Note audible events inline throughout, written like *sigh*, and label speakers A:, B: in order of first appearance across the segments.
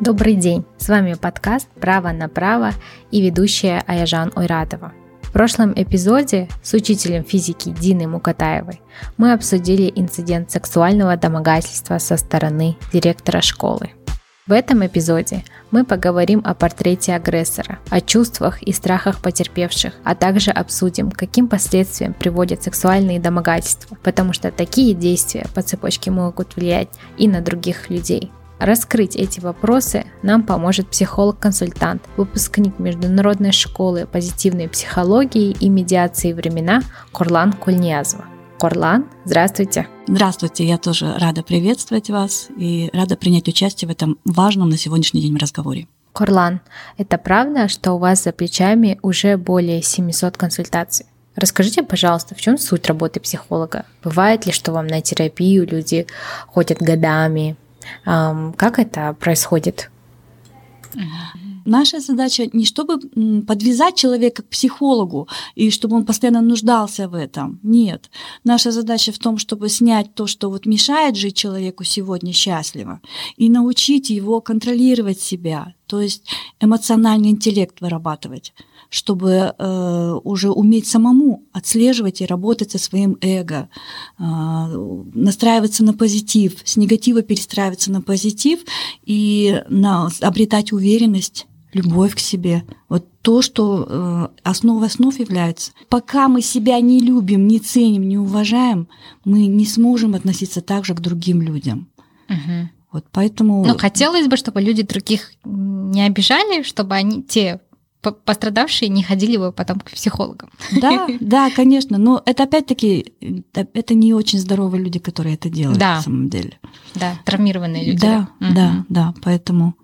A: Добрый день! С вами подкаст «Право на право» и ведущая Аяжан Ойратова. В прошлом эпизоде с учителем физики Диной Мукатаевой мы обсудили инцидент сексуального домогательства со стороны директора школы. В этом эпизоде мы поговорим о портрете агрессора, о чувствах и страхах потерпевших, а также обсудим, каким последствиям приводят сексуальные домогательства, потому что такие действия по цепочке могут влиять и на других людей. Раскрыть эти вопросы нам поможет психолог-консультант, выпускник Международной школы позитивной психологии и медиации времена Курлан Кульниязова. Корлан, здравствуйте.
B: Здравствуйте, я тоже рада приветствовать вас и рада принять участие в этом важном на сегодняшний день разговоре.
A: Корлан, это правда, что у вас за плечами уже более 700 консультаций? Расскажите, пожалуйста, в чем суть работы психолога? Бывает ли, что вам на терапию люди ходят годами? Как это происходит?
B: Наша задача не чтобы подвязать человека к психологу и чтобы он постоянно нуждался в этом. Нет. Наша задача в том, чтобы снять то, что вот мешает жить человеку сегодня счастливо, и научить его контролировать себя, то есть эмоциональный интеллект вырабатывать чтобы э, уже уметь самому отслеживать и работать со своим эго, э, настраиваться на позитив, с негатива перестраиваться на позитив и на, обретать уверенность любовь к себе. Вот то, что э, основой основ является. Пока мы себя не любим, не ценим, не уважаем, мы не сможем относиться так же к другим людям.
A: Угу. Вот поэтому. Но хотелось бы, чтобы люди других не обижали, чтобы они те пострадавшие не ходили бы потом к психологам.
B: Да, *laughs* да, конечно. Но это опять-таки это не очень здоровые люди, которые это делают да. на самом деле.
A: Да, травмированные люди.
B: Да, угу. да, да. Поэтому.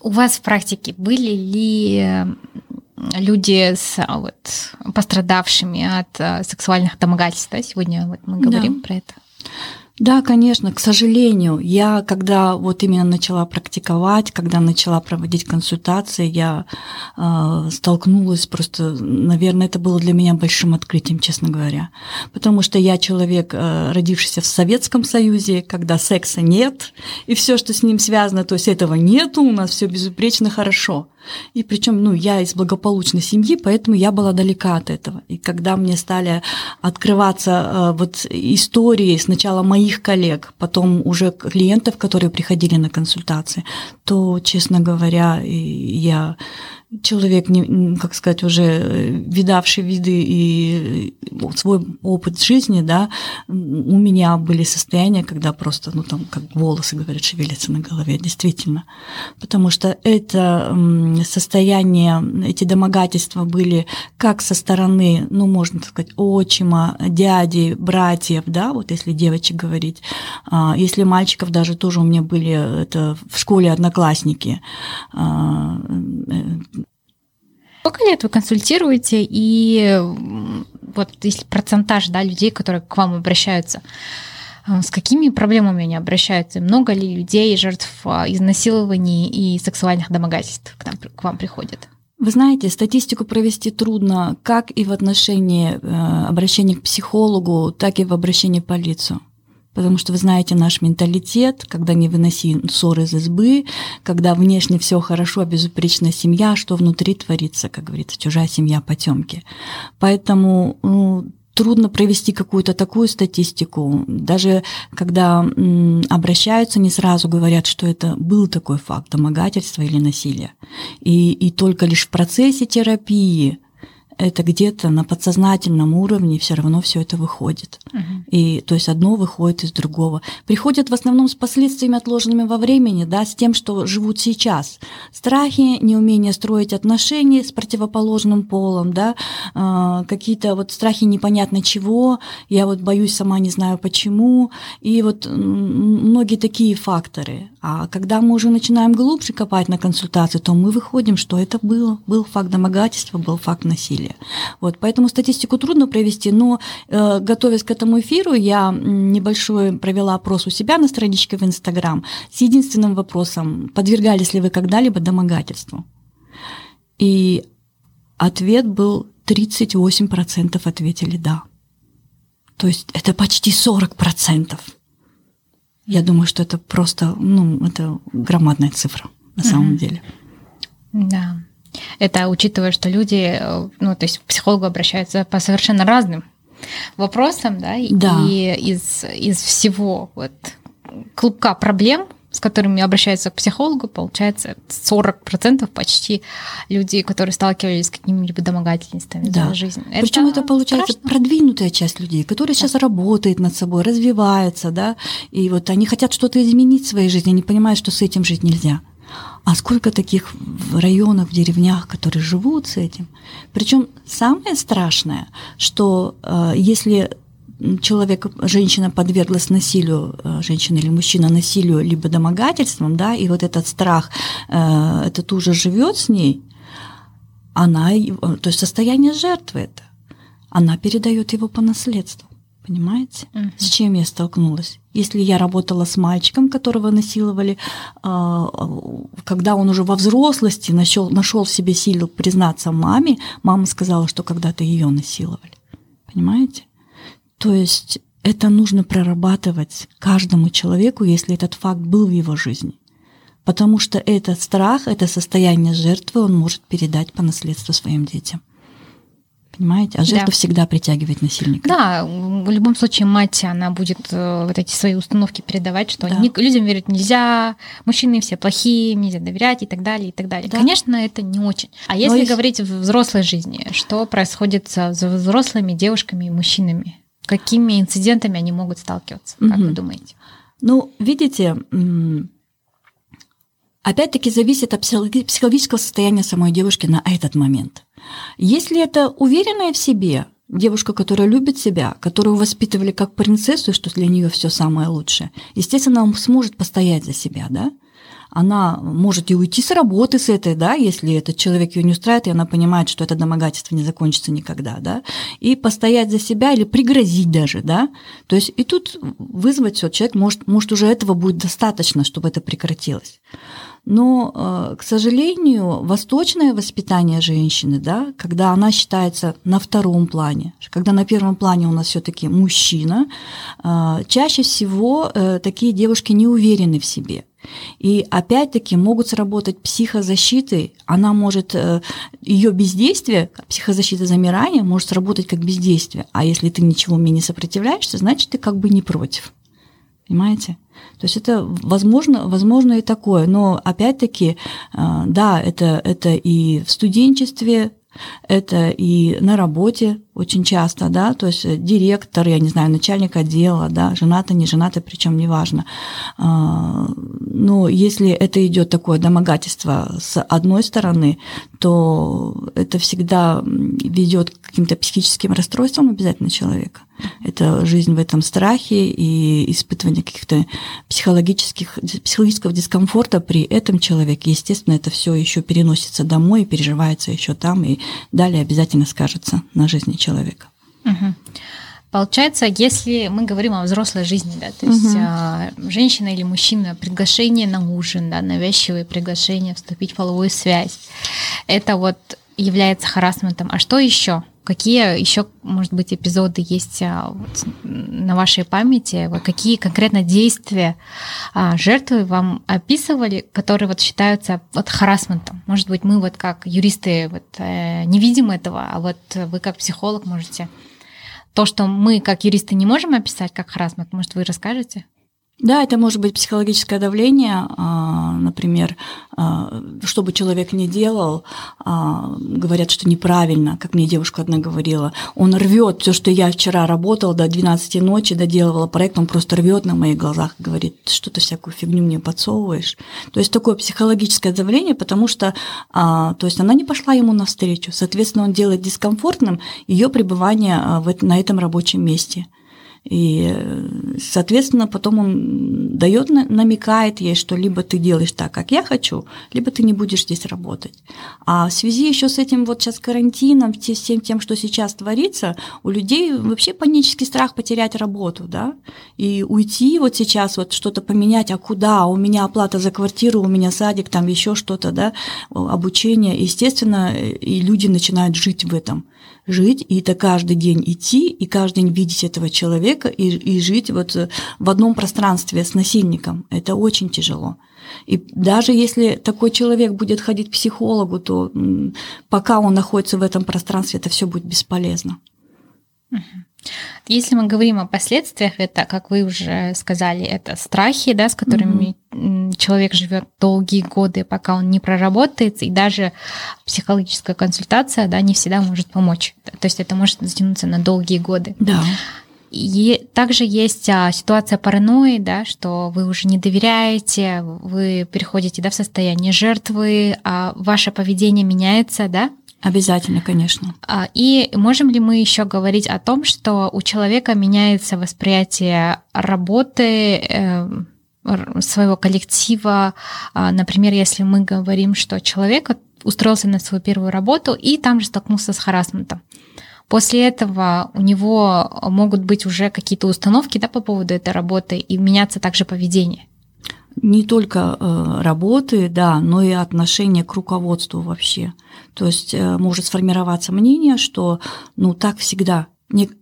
A: У вас в практике были ли люди с а, вот, пострадавшими от а, сексуальных домогательств? Да? Сегодня вот мы говорим да. про это.
B: Да, конечно, к сожалению, я когда вот именно начала практиковать, когда начала проводить консультации, я э, столкнулась просто, наверное, это было для меня большим открытием, честно говоря, потому что я человек, э, родившийся в Советском Союзе, когда секса нет, и все, что с ним связано, то есть этого нету, у нас все безупречно хорошо. И причем, ну, я из благополучной семьи, поэтому я была далека от этого. И когда мне стали открываться э, вот истории сначала моих коллег, потом уже клиентов, которые приходили на консультации, то, честно говоря, я человек, как сказать, уже э, видавший виды и э, свой опыт жизни, да, у меня были состояния, когда просто, ну, там, как волосы, говорят, шевелятся на голове, действительно. Потому что это состояние, эти домогательства были как со стороны, ну, можно так сказать, отчима, дяди, братьев, да, вот если девочек говорить, а, если мальчиков даже тоже у меня были, это в школе одноклассники, а,
A: э, Сколько лет вы консультируете, и вот если процентаж да, людей, которые к вам обращаются, э, с какими проблемами они обращаются? Много ли людей, жертв э, изнасилований и сексуальных домогательств к, нам, к вам приходят?
B: Вы знаете, статистику провести трудно как и в отношении э, обращения к психологу, так и в обращении в полицию потому что вы знаете наш менталитет, когда не выноси ссоры из избы, когда внешне все хорошо, безупречная семья, что внутри творится, как говорится, чужая семья потемки. Поэтому ну, трудно провести какую-то такую статистику. Даже когда обращаются, не сразу говорят, что это был такой факт домогательства или насилия. И, и только лишь в процессе терапии это где-то на подсознательном уровне все равно все это выходит. Угу. И то есть одно выходит из другого. Приходят в основном с последствиями отложенными во времени, да, с тем, что живут сейчас. Страхи, неумение строить отношения с противоположным полом, да, э, какие-то вот страхи непонятно чего, я вот боюсь сама не знаю почему, и вот многие такие факторы. А когда мы уже начинаем глубже копать на консультации, то мы выходим, что это было, был факт домогательства, был факт насилия. Вот, поэтому статистику трудно провести, но э, готовясь к этому эфиру, я небольшой провела опрос у себя на страничке в Инстаграм с единственным вопросом, подвергались ли вы когда-либо домогательству? И ответ был 38% ответили «да». То есть это почти 40%. Я думаю, что это просто, ну, это громадная цифра на самом деле.
A: Да. Это учитывая, что люди, э, ну, то есть к психологу обращаются по совершенно разным вопросам, да, да. и из, из всего вот клубка проблем, с которыми обращаются к психологу, получается 40% почти людей, которые сталкивались с какими-либо домогательствами да. за жизнь.
B: Причем это, это получается страшно. продвинутая часть людей, которая да. сейчас работает над собой, развивается, да, и вот они хотят что-то изменить в своей жизни, они понимают, что с этим жить нельзя. А сколько таких в районах, в деревнях, которые живут с этим? Причем самое страшное, что э, если человек, женщина подверглась насилию, э, женщина или мужчина насилию, либо домогательствам, да, и вот этот страх, э, этот ужас живет с ней, она, то есть состояние жертвы это, она передает его по наследству. Понимаете, uh-huh. с чем я столкнулась? Если я работала с мальчиком, которого насиловали, э, когда он уже во взрослости нашел, нашел в себе силу признаться маме, мама сказала, что когда-то ее насиловали. Понимаете? То есть это нужно прорабатывать каждому человеку, если этот факт был в его жизни. Потому что этот страх, это состояние жертвы он может передать по наследству своим детям. Понимаете? А жертва да. всегда притягивает насильника.
A: Да, в любом случае мать, она будет э, вот эти свои установки передавать, что да. людям верить нельзя, мужчины все плохие, нельзя доверять и так далее, и так далее. Да. Конечно, это не очень. А если Но говорить в взрослой жизни, что происходит с взрослыми девушками и мужчинами? Какими инцидентами они могут сталкиваться, как угу. вы думаете?
B: Ну, видите, опять-таки зависит от психологического состояния самой девушки на этот момент. Если это уверенная в себе девушка, которая любит себя, которую воспитывали как принцессу, что для нее все самое лучшее, естественно, он сможет постоять за себя, да? Она может и уйти с работы с этой, да, если этот человек ее не устраивает, и она понимает, что это домогательство не закончится никогда, да, и постоять за себя или пригрозить даже, да, то есть и тут вызвать все, человек может, может уже этого будет достаточно, чтобы это прекратилось. Но, э, к сожалению, восточное воспитание женщины, да, когда она считается на втором плане, когда на первом плане у нас все-таки мужчина, э, чаще всего э, такие девушки не уверены в себе. И опять-таки могут сработать психозащиты. Она может, э, ее бездействие, психозащита замирания может сработать как бездействие. А если ты ничего мне не сопротивляешься, значит, ты как бы не против. Понимаете? То есть это возможно, возможно и такое. Но опять-таки, э, да, это, это и в студенчестве, это и на работе очень часто, да, то есть директор, я не знаю, начальник отдела, да, женатый, не женатый, причем неважно. А, но если это идет такое домогательство с одной стороны, то это всегда ведет к каким-то психическим расстройствам обязательно человека. Это жизнь в этом страхе и испытывание каких-то психологических, психологического дискомфорта при этом человеке. Естественно, это все еще переносится домой переживается еще там, и далее обязательно скажется на жизни человека.
A: Угу. Получается, если мы говорим о взрослой жизни, да, то есть угу. а, женщина или мужчина, приглашение на ужин, да, навязчивые приглашения вступить в половую связь, это вот является харасментом. А что еще? Какие еще, может быть, эпизоды есть а, на вашей памяти? Какие конкретно действия а, жертвы вам описывали, которые вот считаются вот харасментом? Может быть, мы вот как юристы вот, э, не видим этого, а вот вы как психолог можете то, что мы как юристы не можем описать как харасмент, может, вы расскажете?
B: Да, это может быть психологическое давление, а, например, а, что бы человек ни делал, а, говорят, что неправильно, как мне девушка одна говорила, он рвет все, что я вчера работала до 12 ночи, доделывала проект, он просто рвет на моих глазах, говорит, что ты всякую фигню мне подсовываешь. То есть такое психологическое давление, потому что то есть она не пошла ему навстречу, соответственно, он делает дискомфортным ее пребывание на этом рабочем месте. И, соответственно, потом он дает, намекает ей, что либо ты делаешь так, как я хочу, либо ты не будешь здесь работать. А в связи еще с этим вот сейчас карантином, всем тем, что сейчас творится, у людей вообще панический страх потерять работу, да, и уйти вот сейчас вот что-то поменять, а куда, у меня оплата за квартиру, у меня садик, там еще что-то, да, обучение, естественно, и люди начинают жить в этом – жить, и это каждый день идти, и каждый день видеть этого человека, и, и жить вот э, в одном пространстве с насильником. Это очень тяжело. И даже если такой человек будет ходить к психологу, то пока он находится в этом пространстве, это все будет бесполезно.
A: Если мы говорим о последствиях, это, как вы уже сказали, это страхи, да, с которыми mm-hmm. Человек живет долгие годы, пока он не проработается, и даже психологическая консультация, да, не всегда может помочь. То есть это может затянуться на долгие годы.
B: Да.
A: И также есть а, ситуация паранойи, да, что вы уже не доверяете, вы переходите да, в состояние жертвы, а ваше поведение меняется, да,
B: Обязательно, конечно.
A: А, и можем ли мы еще говорить о том, что у человека меняется восприятие работы, эм, своего коллектива? А, например, если мы говорим, что человек устроился на свою первую работу и там же столкнулся с харасментом. После этого у него могут быть уже какие-то установки да, по поводу этой работы и меняться также поведение
B: не только э, работы, да, но и отношение к руководству вообще. То есть э, может сформироваться мнение, что ну так всегда.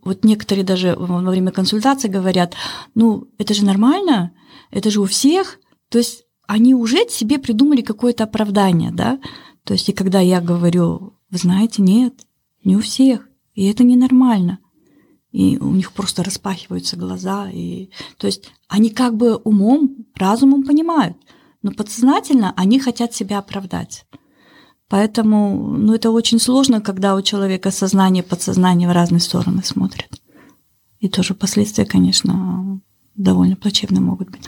B: Вот некоторые даже во время консультации говорят, ну это же нормально, это же у всех. То есть они уже себе придумали какое-то оправдание, да. То есть и когда я говорю, вы знаете, нет, не у всех, и это ненормально и у них просто распахиваются глаза. И, то есть они как бы умом, разумом понимают, но подсознательно они хотят себя оправдать. Поэтому ну, это очень сложно, когда у человека сознание, подсознание в разные стороны смотрят. И тоже последствия, конечно, довольно плачевные могут быть.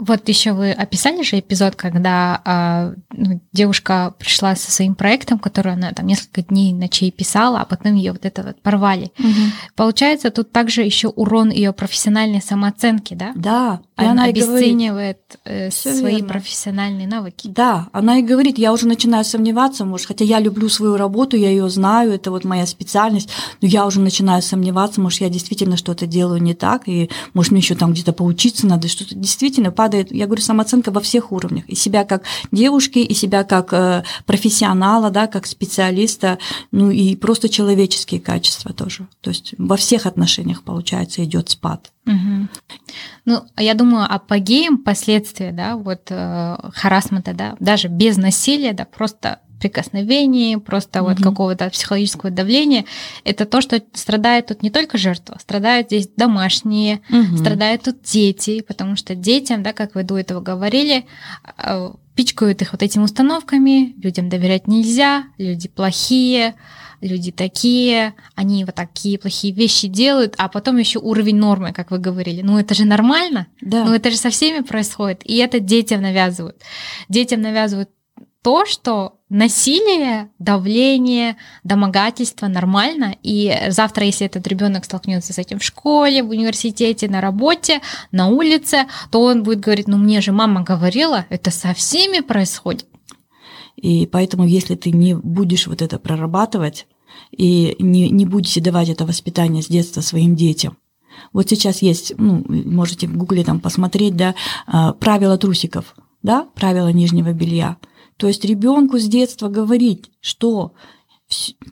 A: Вот еще вы описали же эпизод, когда а, ну, девушка пришла со своим проектом, который она там несколько дней ночей писала, а потом ее вот это вот порвали. Угу. Получается, тут также еще урон ее профессиональной самооценки, да?
B: Да.
A: И она, она обесценивает говорит, э, свои верно. профессиональные навыки.
B: Да, она и говорит, я уже начинаю сомневаться, может, хотя я люблю свою работу, я ее знаю, это вот моя специальность, но я уже начинаю сомневаться, может, я действительно что-то делаю не так, и может, мне еще там где-то поучиться надо, что-то действительно падает падает, я говорю, самооценка во всех уровнях. И себя как девушки, и себя как э, профессионала, да, как специалиста, ну и просто человеческие качества тоже. То есть во всех отношениях, получается, идет спад.
A: Угу. Ну, я думаю, апогеем последствия, да, вот э, харасмента, да, даже без насилия, да, просто прикосновений, просто угу. вот какого-то психологического давления, это то, что страдает тут не только жертва, страдают здесь домашние, угу. страдают тут дети, потому что детям, да, как вы до этого говорили, а, пичкают их вот этими установками, людям доверять нельзя, люди плохие, люди такие, они вот такие плохие вещи делают, а потом еще уровень нормы, как вы говорили. Ну это же нормально, да. ну это же со всеми происходит, и это детям навязывают. Детям навязывают то, что насилие, давление, домогательство нормально, и завтра, если этот ребенок столкнется с этим в школе, в университете, на работе, на улице, то он будет говорить, ну мне же мама говорила, это со всеми происходит.
B: И поэтому, если ты не будешь вот это прорабатывать и не, не будете давать это воспитание с детства своим детям, вот сейчас есть, ну, можете в гугле там посмотреть, да, а, правила трусиков, да, правила нижнего белья – то есть ребенку с детства говорить, что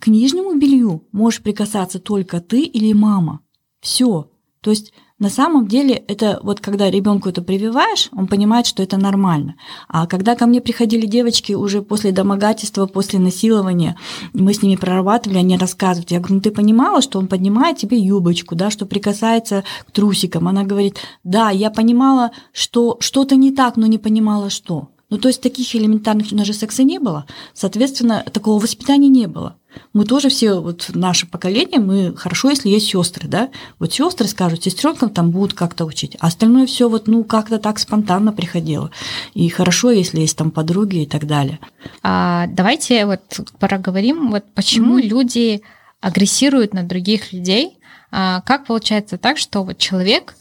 B: к нижнему белью можешь прикасаться только ты или мама. Все. То есть на самом деле это вот когда ребенку это прививаешь, он понимает, что это нормально. А когда ко мне приходили девочки уже после домогательства, после насилования, мы с ними прорабатывали, они рассказывают. Я говорю, ну ты понимала, что он поднимает тебе юбочку, да, что прикасается к трусикам. Она говорит, да, я понимала, что что-то не так, но не понимала, что. Ну, то есть таких элементарных, у нас же секса не было, соответственно, такого воспитания не было. Мы тоже все, вот наше поколение, мы хорошо, если есть сестры, да, вот сестры скажут, сестренкам там будут как-то учить, а остальное все вот, ну, как-то так спонтанно приходило. И хорошо, если есть там подруги и так далее.
A: А, давайте вот проговорим, вот почему mm-hmm. люди агрессируют на других людей. А, как получается так, что вот человек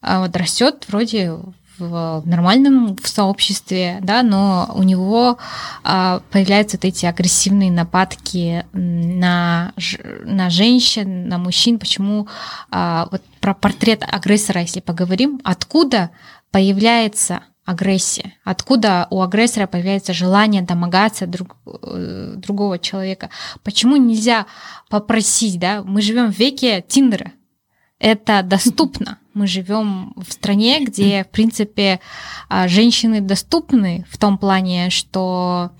A: а, вот растет вроде в нормальном в сообществе, да, но у него а, появляются вот эти агрессивные нападки на, на женщин, на мужчин. Почему а, вот про портрет агрессора, если поговорим, откуда появляется агрессия? Откуда у агрессора появляется желание домогаться друг, э, другого человека? Почему нельзя попросить, да? Мы живем в веке Тиндера. Это доступно. Мы живем в стране, где, в принципе, а, женщины доступны в том плане, что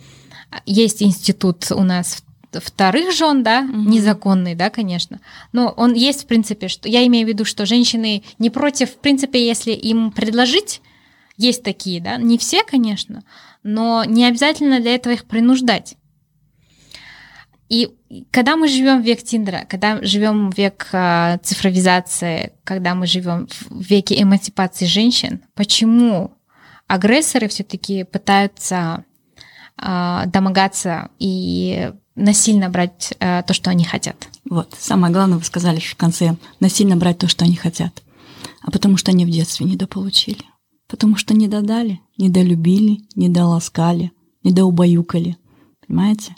A: есть институт у нас вторых жен, да, угу. незаконный, да, конечно. Но он есть, в принципе, что я имею в виду, что женщины не против, в принципе, если им предложить, есть такие, да, не все, конечно, но не обязательно для этого их принуждать. И когда мы живем в век Тиндера, когда живем в век э, цифровизации, когда мы живем в веке эмансипации женщин, почему агрессоры все-таки пытаются э, домогаться и насильно брать э, то, что они хотят?
B: Вот, самое главное, вы сказали в конце, насильно брать то, что они хотят. А потому что они в детстве недополучили. Потому что не додали, не долюбили, не доласкали, не доубаюкали. Понимаете?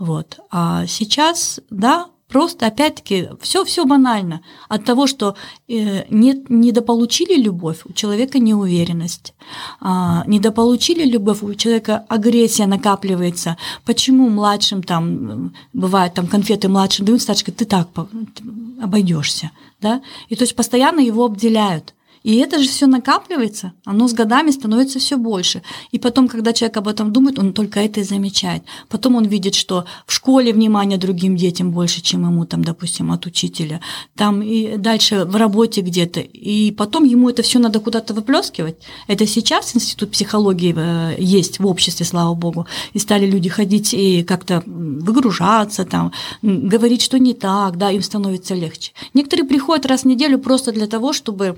B: Вот. А сейчас, да, просто опять-таки все все банально. От того, что э, не, недополучили любовь, у человека неуверенность. А, недополучили любовь, у человека агрессия накапливается. Почему младшим там бывает там конфеты младшим дают, старшим ты так обойдешься, да? И то есть постоянно его обделяют. И это же все накапливается, оно с годами становится все больше. И потом, когда человек об этом думает, он только это и замечает. Потом он видит, что в школе внимание другим детям больше, чем ему, там, допустим, от учителя. Там и дальше в работе где-то. И потом ему это все надо куда-то выплескивать. Это сейчас институт психологии э, есть в обществе, слава богу. И стали люди ходить и как-то выгружаться, там, говорить, что не так, да, им становится легче. Некоторые приходят раз в неделю просто для того, чтобы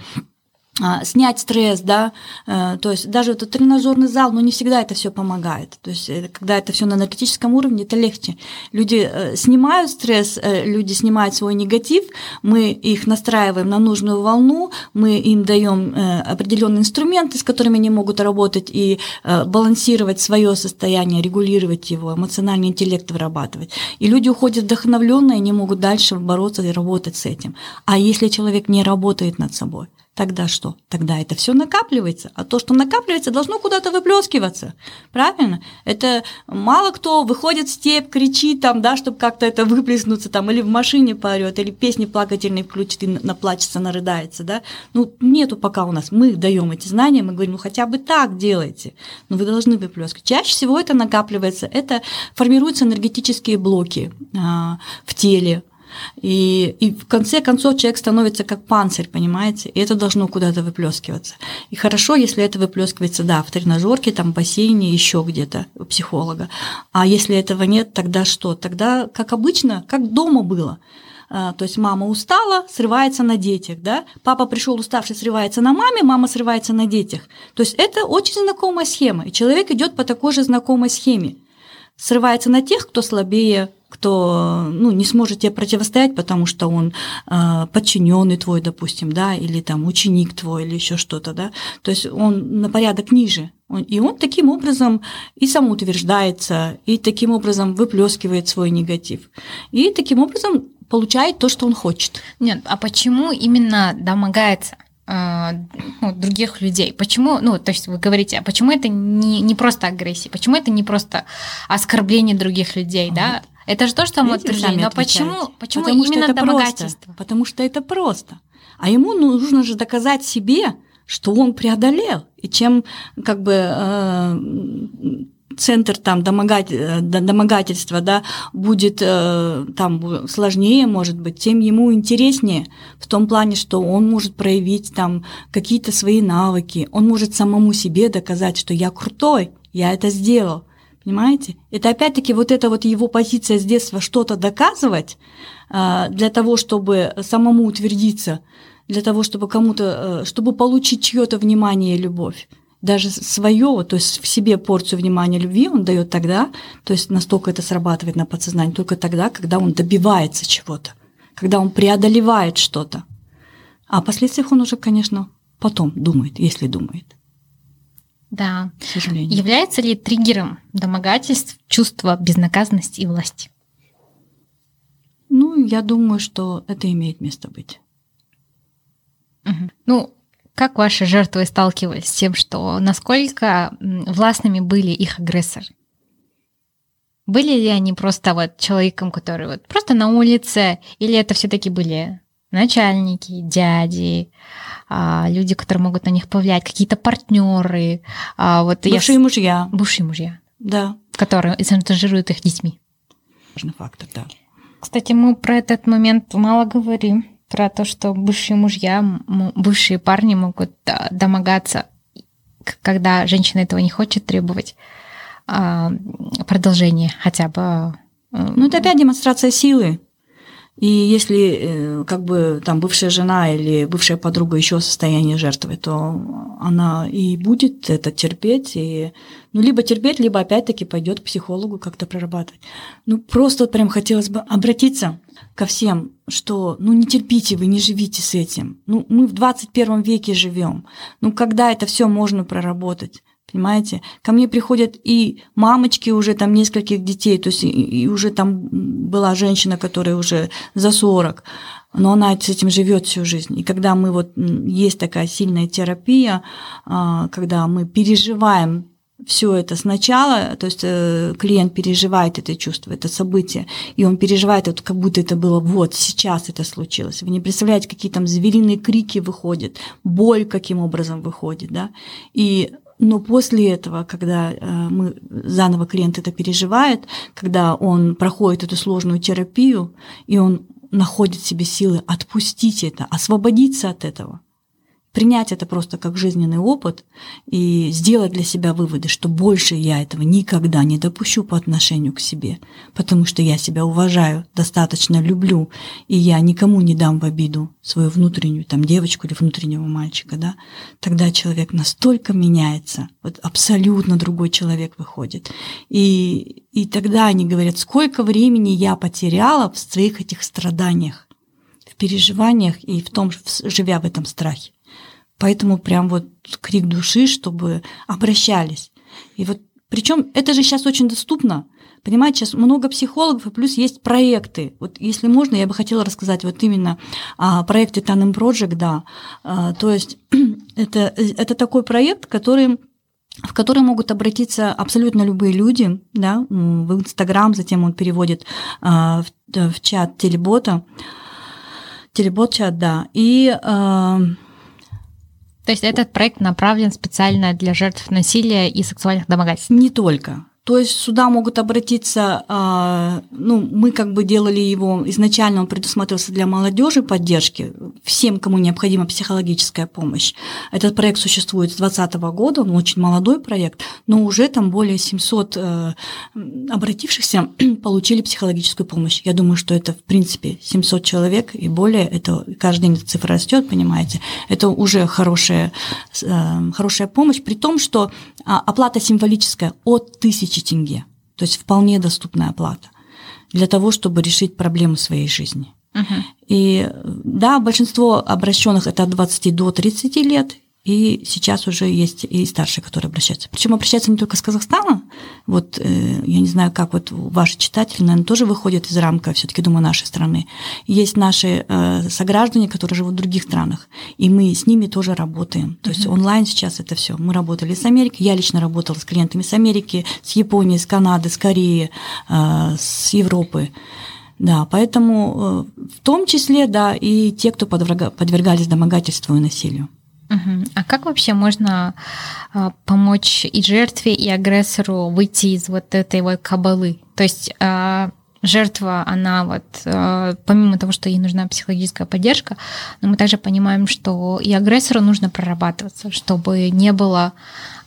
B: снять стресс, да, э, то есть даже этот тренажерный зал, но не всегда это все помогает. То есть э, когда это все на энергетическом уровне, это легче. Люди э, снимают стресс, люди снимают свой негатив, мы их настраиваем на нужную волну, мы им даем определенные инструменты, с которыми они могут работать и балансировать свое состояние, регулировать его, эмоциональный интеллект вырабатывать. И люди уходят вдохновленные, они могут дальше бороться и работать с этим. А если человек не работает над собой, тогда что? Тогда это все накапливается. А то, что накапливается, должно куда-то выплескиваться. Правильно? Это мало кто выходит в степь, кричит там, да, чтобы как-то это выплеснуться, там, или в машине поорет, или песни плакательные включит и наплачется, нарыдается, да. Ну, нету пока у нас. Мы даем эти знания, мы говорим, ну хотя бы так делайте. Но вы должны выплескивать. Чаще всего это накапливается, это формируются энергетические блоки а, в теле, и, и в конце концов человек становится как панцирь, понимаете? И это должно куда-то выплескиваться. И хорошо, если это выплескивается, да, в тренажерке, там, в бассейне, еще где-то у психолога. А если этого нет, тогда что? Тогда, как обычно, как дома было. А, то есть мама устала, срывается на детях, да? Папа пришел уставший, срывается на маме, мама срывается на детях. То есть это очень знакомая схема, и человек идет по такой же знакомой схеме. Срывается на тех, кто слабее, кто ну, не сможет тебе противостоять, потому что он э, подчиненный твой, допустим, да, или там ученик твой, или еще что-то, да. То есть он на порядок ниже. Он, и он таким образом и самоутверждается, и таким образом выплескивает свой негатив. И таким образом получает то, что он хочет.
A: Нет, а почему именно домогается? ну, других людей. Почему, ну, то есть вы говорите, а почему это не, не просто агрессия, почему это не просто оскорбление других людей, угу. да? Это же то, что мы утверждаем. Но почему, почему Потому именно это домогательство?
B: Просто. Потому что это просто. А ему нужно же доказать себе, что он преодолел. И чем как бы э, центр там домогать, э, домогательства да, будет э, там сложнее, может быть, тем ему интереснее в том плане, что он может проявить там какие-то свои навыки, он может самому себе доказать, что я крутой, я это сделал. Понимаете? Это опять-таки вот эта вот его позиция с детства что-то доказывать э, для того, чтобы самому утвердиться, для того, чтобы кому-то, чтобы получить чье-то внимание и любовь даже свое, то есть в себе порцию внимания любви он дает тогда, то есть настолько это срабатывает на подсознание, только тогда, когда он добивается чего-то, когда он преодолевает что-то. А о последствиях он уже, конечно, потом думает, если думает.
A: Да. К сожалению. Является ли триггером домогательств чувство безнаказанности и власти?
B: Ну, я думаю, что это имеет место быть.
A: Угу. Ну, как ваши жертвы сталкивались с тем, что насколько властными были их агрессоры? Были ли они просто вот человеком, который вот просто на улице, или это все-таки были начальники, дяди, а, люди, которые могут на них повлиять, какие-то партнеры,
B: а, вот бывшие я... мужья,
A: бывшие мужья,
B: да,
A: которые шантажируют их детьми.
B: Важный фактор, да.
A: Кстати, мы про этот момент мало говорим, про то, что бывшие мужья, бывшие парни могут домогаться, когда женщина этого не хочет требовать а, продолжение хотя бы.
B: Ну, это опять демонстрация силы. И если э, как бы там бывшая жена или бывшая подруга еще в состоянии жертвы, то она и будет это терпеть, и, ну, либо терпеть, либо опять-таки пойдет к психологу как-то прорабатывать. Ну, просто прям хотелось бы обратиться ко всем, что, ну, не терпите вы, не живите с этим. Ну, мы в 21 веке живем. Ну, когда это все можно проработать? Понимаете? Ко мне приходят и мамочки уже там нескольких детей, то есть и, и уже там была женщина, которая уже за 40, но она с этим живет всю жизнь. И когда мы вот есть такая сильная терапия, а, когда мы переживаем все это сначала, то есть э, клиент переживает это чувство, это событие, и он переживает это, как будто это было вот сейчас это случилось. Вы не представляете, какие там звериные крики выходят, боль каким образом выходит, да, и но после этого, когда э, мы заново клиент это переживает, когда он проходит эту сложную терапию, и он находит в себе силы отпустить это, освободиться от этого – принять это просто как жизненный опыт и сделать для себя выводы, что больше я этого никогда не допущу по отношению к себе, потому что я себя уважаю, достаточно люблю, и я никому не дам в обиду свою внутреннюю там девочку или внутреннего мальчика, да, тогда человек настолько меняется, вот абсолютно другой человек выходит. И, и тогда они говорят, сколько времени я потеряла в своих этих страданиях, в переживаниях и в том, живя в этом страхе. Поэтому прям вот крик души, чтобы обращались. И вот причем это же сейчас очень доступно. Понимаете, сейчас много психологов, и плюс есть проекты. Вот если можно, я бы хотела рассказать вот именно о проекте Tanem Project, да. А, то есть *clears throat* это, это такой проект, который в который могут обратиться абсолютно любые люди, да, в Инстаграм, затем он переводит а, в, в чат телебота, телебот-чат, да, и а,
A: то есть этот проект направлен специально для жертв насилия и сексуальных домогательств?
B: Не только. То есть сюда могут обратиться, а, ну, мы как бы делали его, изначально он предусматривался для молодежи поддержки, всем, кому необходима психологическая помощь. Этот проект существует с 2020 года, он очень молодой проект, но уже там более 700 э, обратившихся *clears throat* получили психологическую помощь. Я думаю, что это, в принципе, 700 человек и более, это каждый день цифра растет, понимаете, это уже хорошая, э, хорошая помощь, при том, что а, оплата символическая от 1000 тысячи тенге. То есть вполне доступная оплата для того, чтобы решить проблемы своей жизни. Uh-huh. И да, большинство обращенных это от 20 до 30 лет, и сейчас уже есть и старшие, которые обращаются. Причем обращаются не только с Казахстана. Вот э, я не знаю, как вот ваши читатели, наверное, тоже выходят из рамка, все-таки думаю, нашей страны. Есть наши э, сограждане, которые живут в других странах, и мы с ними тоже работаем. То есть онлайн сейчас это все. Мы работали с Америкой, я лично работала с клиентами с Америки, с Японии, с Канады, с Кореи, э, с Европы. Да, поэтому в том числе, да, и те, кто подвергались домогательству и насилию.
A: А как вообще можно а, помочь и жертве, и агрессору выйти из вот этой вот кабалы? То есть а, жертва, она вот, а, помимо того, что ей нужна психологическая поддержка, но мы также понимаем, что и агрессору нужно прорабатываться, чтобы не было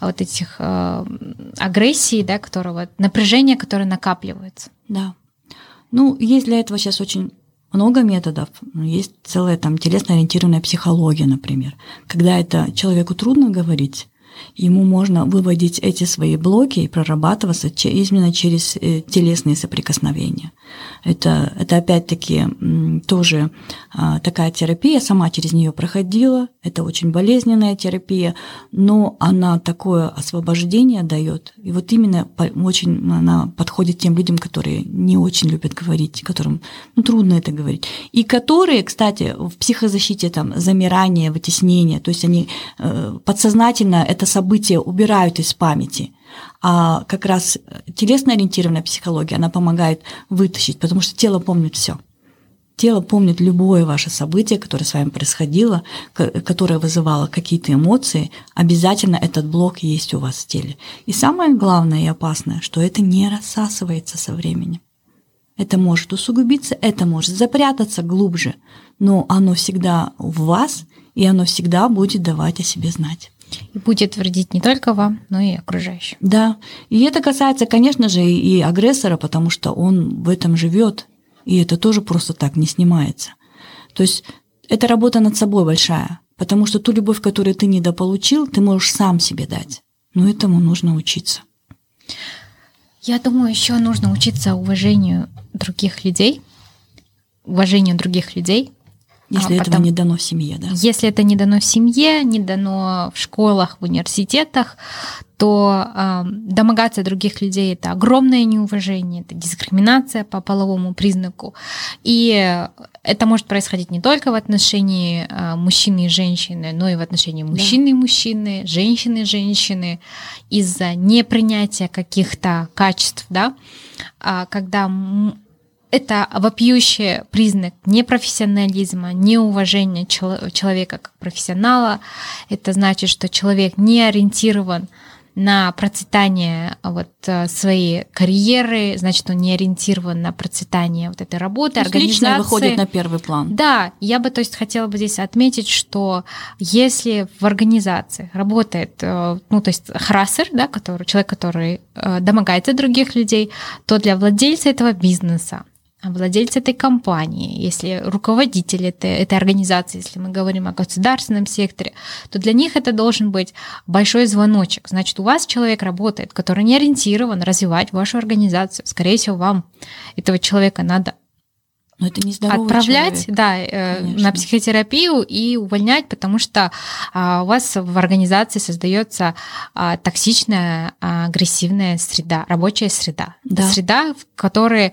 A: вот этих агрессий, да, которого, напряжения, которое накапливается.
B: Да. Ну, есть для этого сейчас очень много методов. Есть целая там телесно-ориентированная психология, например. Когда это человеку трудно говорить, ему можно выводить эти свои блоки и прорабатываться именно через э, телесные соприкосновения – Это, это опять-таки тоже а, такая терапия, сама через нее проходила, это очень болезненная терапия, но она такое освобождение дает. И вот именно очень она подходит тем людям, которые не очень любят говорить, которым ну, трудно это говорить. И которые, кстати, в психозащите там замирание, вытеснение, то есть они э, подсознательно это событие убирают из памяти. А как раз телесно-ориентированная психология, она помогает вытащить, потому что тело помнит все. Тело помнит любое ваше событие, которое с вами происходило, которое вызывало какие-то эмоции, обязательно этот блок есть у вас в теле. И самое главное и опасное, что это не рассасывается со временем. Это может усугубиться, это может запрятаться глубже, но оно всегда в вас, и оно всегда будет давать о себе знать.
A: И будет вредить не только вам, но и окружающим.
B: Да. И это касается, конечно же, и агрессора, потому что он в этом живет, и это тоже просто так не снимается. То есть это работа над собой большая, потому что ту любовь, которую ты недополучил, ты можешь сам себе дать. Но этому нужно учиться.
A: Я думаю, еще нужно учиться уважению других людей, уважению других людей,
B: если а, этого потом, не дано в семье, да?
A: Если это не дано в семье, не дано в школах, в университетах, то э, домогаться других людей это огромное неуважение, это дискриминация по половому признаку. И это может происходить не только в отношении э, мужчины и женщины, но и в отношении мужчины да. и мужчины, женщины и женщины, из-за непринятия каких-то качеств, да, а когда это вопиющий признак непрофессионализма, неуважения человека как профессионала. Это значит, что человек не ориентирован на процветание вот э, своей карьеры, значит, он не ориентирован на процветание вот этой работы, то организации.
B: выходит на первый план.
A: Да, я бы, то есть, хотела бы здесь отметить, что если в организации работает, э, ну, то есть, харассер, да, который, человек, который э, домогается других людей, то для владельца этого бизнеса владельцы этой компании, если руководитель этой, этой организации, если мы говорим о государственном секторе, то для них это должен быть большой звоночек. Значит, у вас человек работает, который не ориентирован развивать вашу организацию. Скорее всего, вам этого человека надо
B: но это не
A: отправлять,
B: человек.
A: да, э, на психотерапию и увольнять, потому что а, у вас в организации создается а, токсичная, а, агрессивная среда, рабочая среда, да. среда, в которой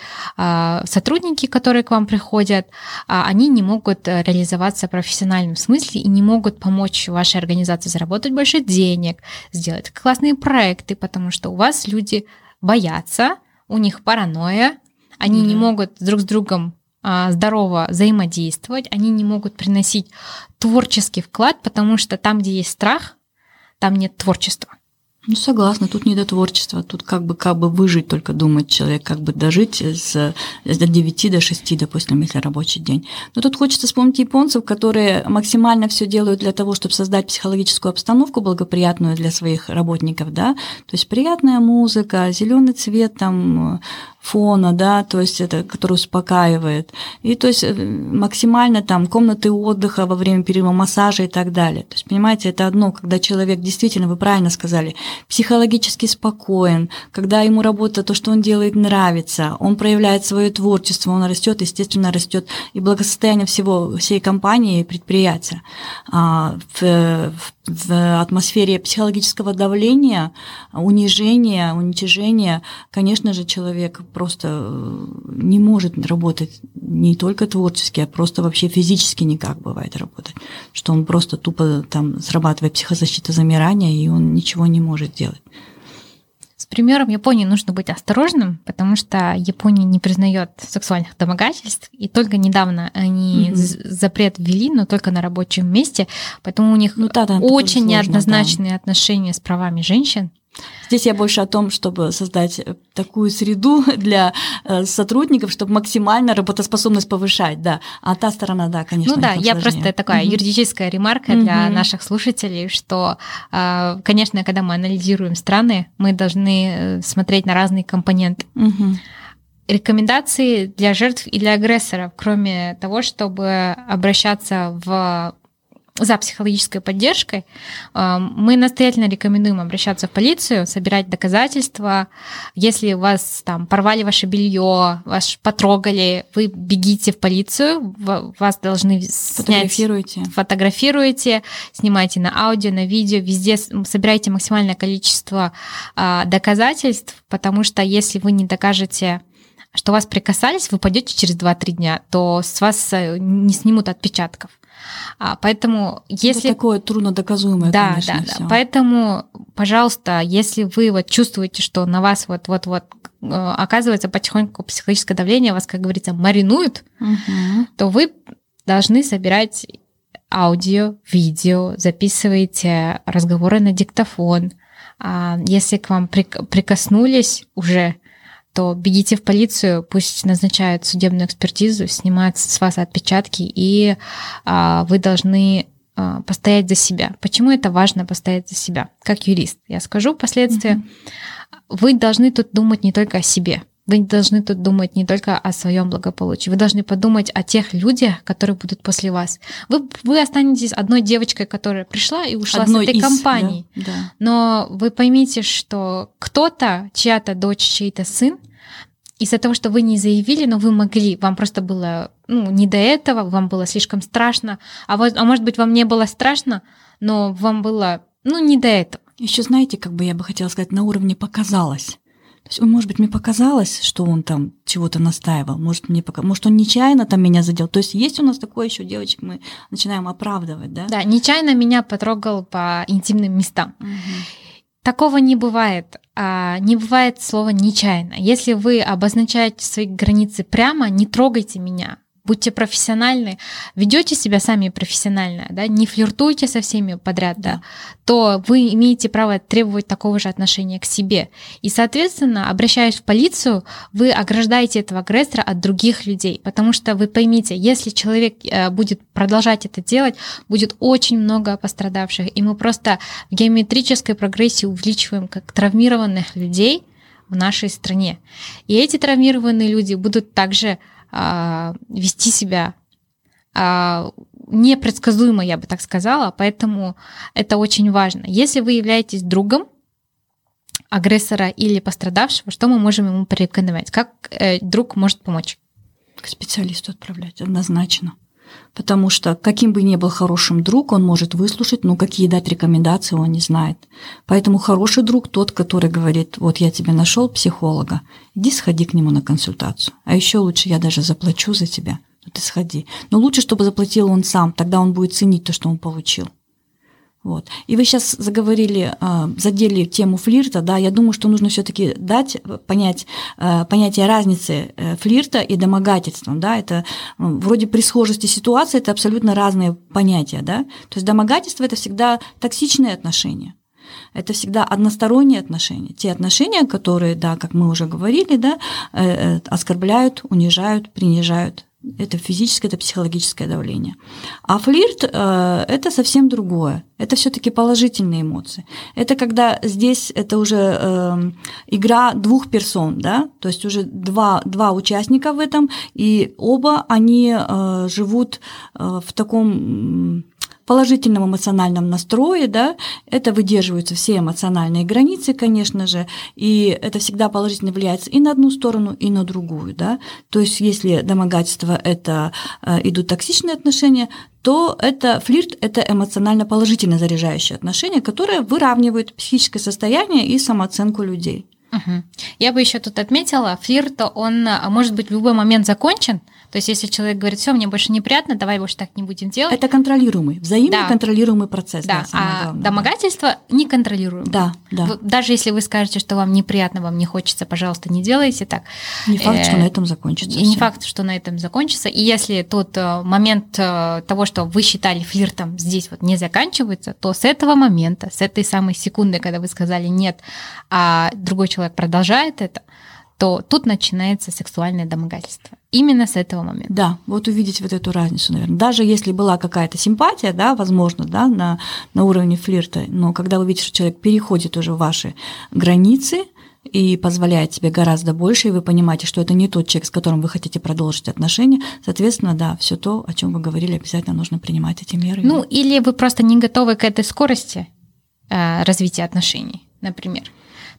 A: сотрудники, которые к вам приходят, они не могут реализоваться в профессиональном смысле и не могут помочь вашей организации заработать больше денег, сделать классные проекты, потому что у вас люди боятся, у них паранойя, они да. не могут друг с другом здорово взаимодействовать, они не могут приносить творческий вклад, потому что там, где есть страх, там нет творчества.
B: Ну, согласна, тут не до творчества, тут как бы, как бы выжить только думает человек, как бы дожить с, с 9 до 6, допустим, если рабочий день. Но тут хочется вспомнить японцев, которые максимально все делают для того, чтобы создать психологическую обстановку благоприятную для своих работников, да, то есть приятная музыка, зеленый цвет, там, фона, да, то есть это, который успокаивает. И то есть э, максимально там комнаты отдыха во время перерыва массажа и так далее. То есть, понимаете, это одно, когда человек действительно, вы правильно сказали, психологически спокоен, когда ему работа, то, что он делает, нравится, он проявляет свое творчество, он растет, естественно, растет и благосостояние всего, всей компании и предприятия. А в, в в атмосфере психологического давления, унижения, уничижения, конечно же, человек просто э, не может работать не только творчески, а просто вообще физически никак бывает работать, что он просто тупо там срабатывает психозащита замирания, и он ничего не может делать
A: примером Японии нужно быть осторожным, потому что Япония не признает сексуальных домогательств, и только недавно они угу. запрет ввели, но только на рабочем месте, поэтому у них ну, да, да, очень неоднозначные да. отношения с правами женщин.
B: Здесь я больше о том, чтобы создать э, такую среду *laughs* для э, сотрудников, чтобы максимально работоспособность повышать, да. А та сторона, да, конечно.
A: Ну да, я просто такая угу. юридическая ремарка угу. для наших слушателей, что, э, конечно, когда мы анализируем страны, мы должны смотреть на разные компоненты. Угу рекомендации для жертв и для агрессоров, кроме того, чтобы обращаться в за психологической поддержкой, э, мы настоятельно рекомендуем обращаться в полицию, собирать доказательства. Если вас там порвали ваше белье, вас потрогали, вы бегите в полицию, вас должны снять.
B: Фотографируйте.
A: Фотографируйте, снимайте на аудио, на видео, везде собирайте максимальное количество а, доказательств, потому что если вы не докажете что вас прикасались, вы пойдете через 2-3 дня, то с вас э, не снимут отпечатков. А, поэтому если...
B: Это такое труднодоказуемое,
A: да,
B: конечно,
A: да, да. Поэтому, пожалуйста, если вы вот чувствуете, что на вас вот-вот-вот э, оказывается потихоньку психологическое давление, вас, как говорится, маринуют, угу. то вы должны собирать аудио, видео, записывайте разговоры на диктофон. А, если к вам прикоснулись уже то бегите в полицию, пусть назначают судебную экспертизу, снимают с вас отпечатки, и а, вы должны а, постоять за себя. Почему это важно постоять за себя? Как юрист, я скажу впоследствии. Mm-hmm. Вы должны тут думать не только о себе. Вы должны тут думать не только о своем благополучии, вы должны подумать о тех людях, которые будут после вас. Вы, вы останетесь одной девочкой, которая пришла и ушла Одной с этой из, компании. Да, да. Но вы поймите, что кто-то, чья-то дочь, чей-то сын, из-за того, что вы не заявили, но вы могли, вам просто было ну, не до этого, вам было слишком страшно, а, вот, а может быть, вам не было страшно, но вам было ну, не до этого.
B: Еще знаете, как бы я бы хотела сказать, на уровне показалось. То есть, может быть, мне показалось, что он там чего-то настаивал, может, мне пока... может, он нечаянно там меня задел. То есть есть у нас такое еще девочек, мы начинаем оправдывать, да?
A: Да, нечаянно меня потрогал по интимным местам. Угу. Такого не бывает. А, не бывает слова нечаянно. Если вы обозначаете свои границы прямо, не трогайте меня будьте профессиональны, ведете себя сами профессионально, да, не флиртуйте со всеми подряд, да. то вы имеете право требовать такого же отношения к себе. И, соответственно, обращаясь в полицию, вы ограждаете этого агрессора от других людей, потому что вы поймите, если человек э, будет продолжать это делать, будет очень много пострадавших, и мы просто в геометрической прогрессии увеличиваем как травмированных людей в нашей стране. И эти травмированные люди будут также а, вести себя а, непредсказуемо, я бы так сказала, поэтому это очень важно. Если вы являетесь другом агрессора или пострадавшего, что мы можем ему порекомендовать? Как э, друг может помочь?
B: К специалисту отправлять, однозначно потому что каким бы ни был хорошим друг, он может выслушать, но какие дать рекомендации он не знает. Поэтому хороший друг тот, который говорит, вот я тебе нашел психолога, иди сходи к нему на консультацию. А еще лучше я даже заплачу за тебя, но ты сходи. Но лучше, чтобы заплатил он сам, тогда он будет ценить то, что он получил. Вот. И вы сейчас заговорили, а, задели тему флирта, да, я думаю, что нужно все-таки дать понять а, понятие разницы э, флирта и домогательства, да, это вроде при схожести ситуации это абсолютно разные понятия, да, то есть домогательство это всегда токсичные отношения, это всегда односторонние отношения. Те отношения, которые, да, как мы уже говорили, да, э, э, оскорбляют, унижают, принижают это физическое, это психологическое давление. А флирт э, это совсем другое. Это все-таки положительные эмоции. Это когда здесь это уже э, игра двух персон, да, то есть уже два, два участника в этом, и оба они э, живут э, в таком положительном эмоциональном настрое, да, это выдерживаются все эмоциональные границы, конечно же, и это всегда положительно влияет и на одну сторону, и на другую, да. То есть если домогательство – это э, идут токсичные отношения, то это флирт – это эмоционально положительно заряжающие отношения, которые выравнивают психическое состояние и самооценку людей.
A: Угу. Я бы еще тут отметила, флирт, он может быть в любой момент закончен, то есть, если человек говорит, все, мне больше неприятно, давай больше так не будем делать.
B: Это контролируемый, взаимно да. контролируемый процесс.
A: Да, да а главное. домогательство неконтролируемое.
B: Да, да.
A: Даже если вы скажете, что вам неприятно, вам не хочется, пожалуйста, не делайте так.
B: Не факт, что на этом закончится.
A: И не факт, что на этом закончится. И если тот э, момент э, того, что вы считали флиртом, здесь вот не заканчивается, то с этого момента, с этой самой секунды, когда вы сказали нет, а другой человек продолжает это, то тут начинается сексуальное домогательство. Именно с этого момента.
B: Да, вот увидеть вот эту разницу, наверное. Даже если была какая-то симпатия, да, возможно, да, на, на уровне флирта, но когда вы видите, что человек переходит уже ваши границы, и позволяет себе гораздо больше, и вы понимаете, что это не тот человек, с которым вы хотите продолжить отношения, соответственно, да, все то, о чем вы говорили, обязательно нужно принимать эти меры.
A: Ну, или вы просто не готовы к этой скорости э, развития отношений, например.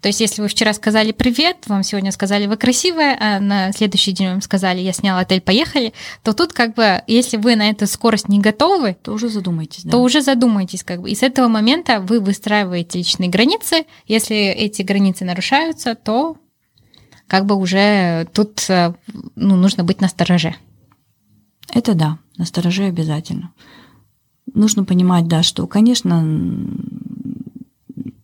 A: То есть, если вы вчера сказали привет, вам сегодня сказали вы красивая, а на следующий день вам сказали я снял отель, поехали, то тут как бы, если вы на эту скорость не готовы,
B: то уже задумайтесь.
A: Да. То уже задумайтесь как бы. И с этого момента вы выстраиваете личные границы. Если эти границы нарушаются, то как бы уже тут э, ну, нужно быть настороже.
B: Это да, настороже обязательно. Нужно понимать, да, что, конечно,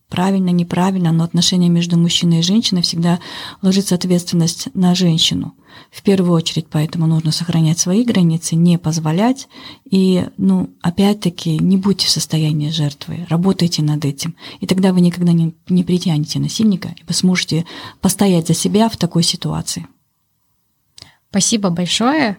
B: правильно, неправильно, но отношения между мужчиной и женщиной всегда ложится ответственность на женщину. В первую очередь, поэтому нужно сохранять свои границы, не позволять. И, ну, опять-таки, не будьте в состоянии жертвы, работайте над этим. И тогда вы никогда не, не притянете насильника, и вы сможете постоять за себя в такой ситуации.
A: Спасибо большое.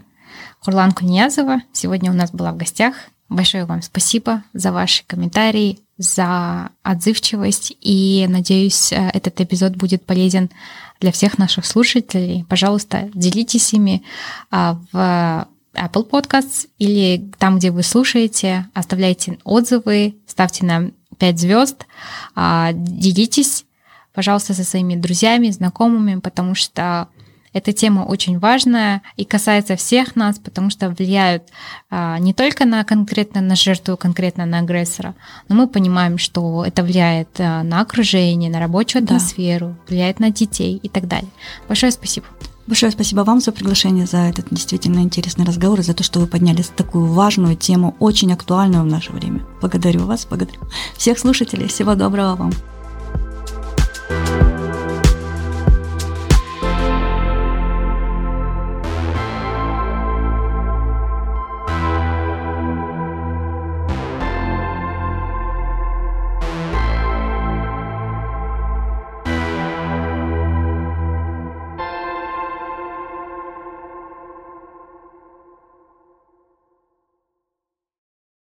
A: Хурлан Куньязова сегодня у нас была в гостях. Большое вам спасибо за ваши комментарии, за отзывчивость. И надеюсь, э, этот эпизод будет полезен для всех наших слушателей. Пожалуйста, делитесь ими а, в Apple Podcasts или там, где вы слушаете, оставляйте отзывы, ставьте нам 5 звезд, а, делитесь, пожалуйста, со своими друзьями, знакомыми, потому что эта тема очень важная и касается всех нас, потому что влияют а, не только на конкретно на жертву, конкретно на агрессора, но мы понимаем, что это влияет а, на окружение, на рабочую атмосферу, да. влияет на детей и так далее. Большое спасибо.
B: Большое спасибо вам за приглашение, за этот действительно интересный разговор и за то, что вы подняли такую важную тему, очень актуальную в наше время. Благодарю вас, благодарю всех слушателей. Всего доброго вам.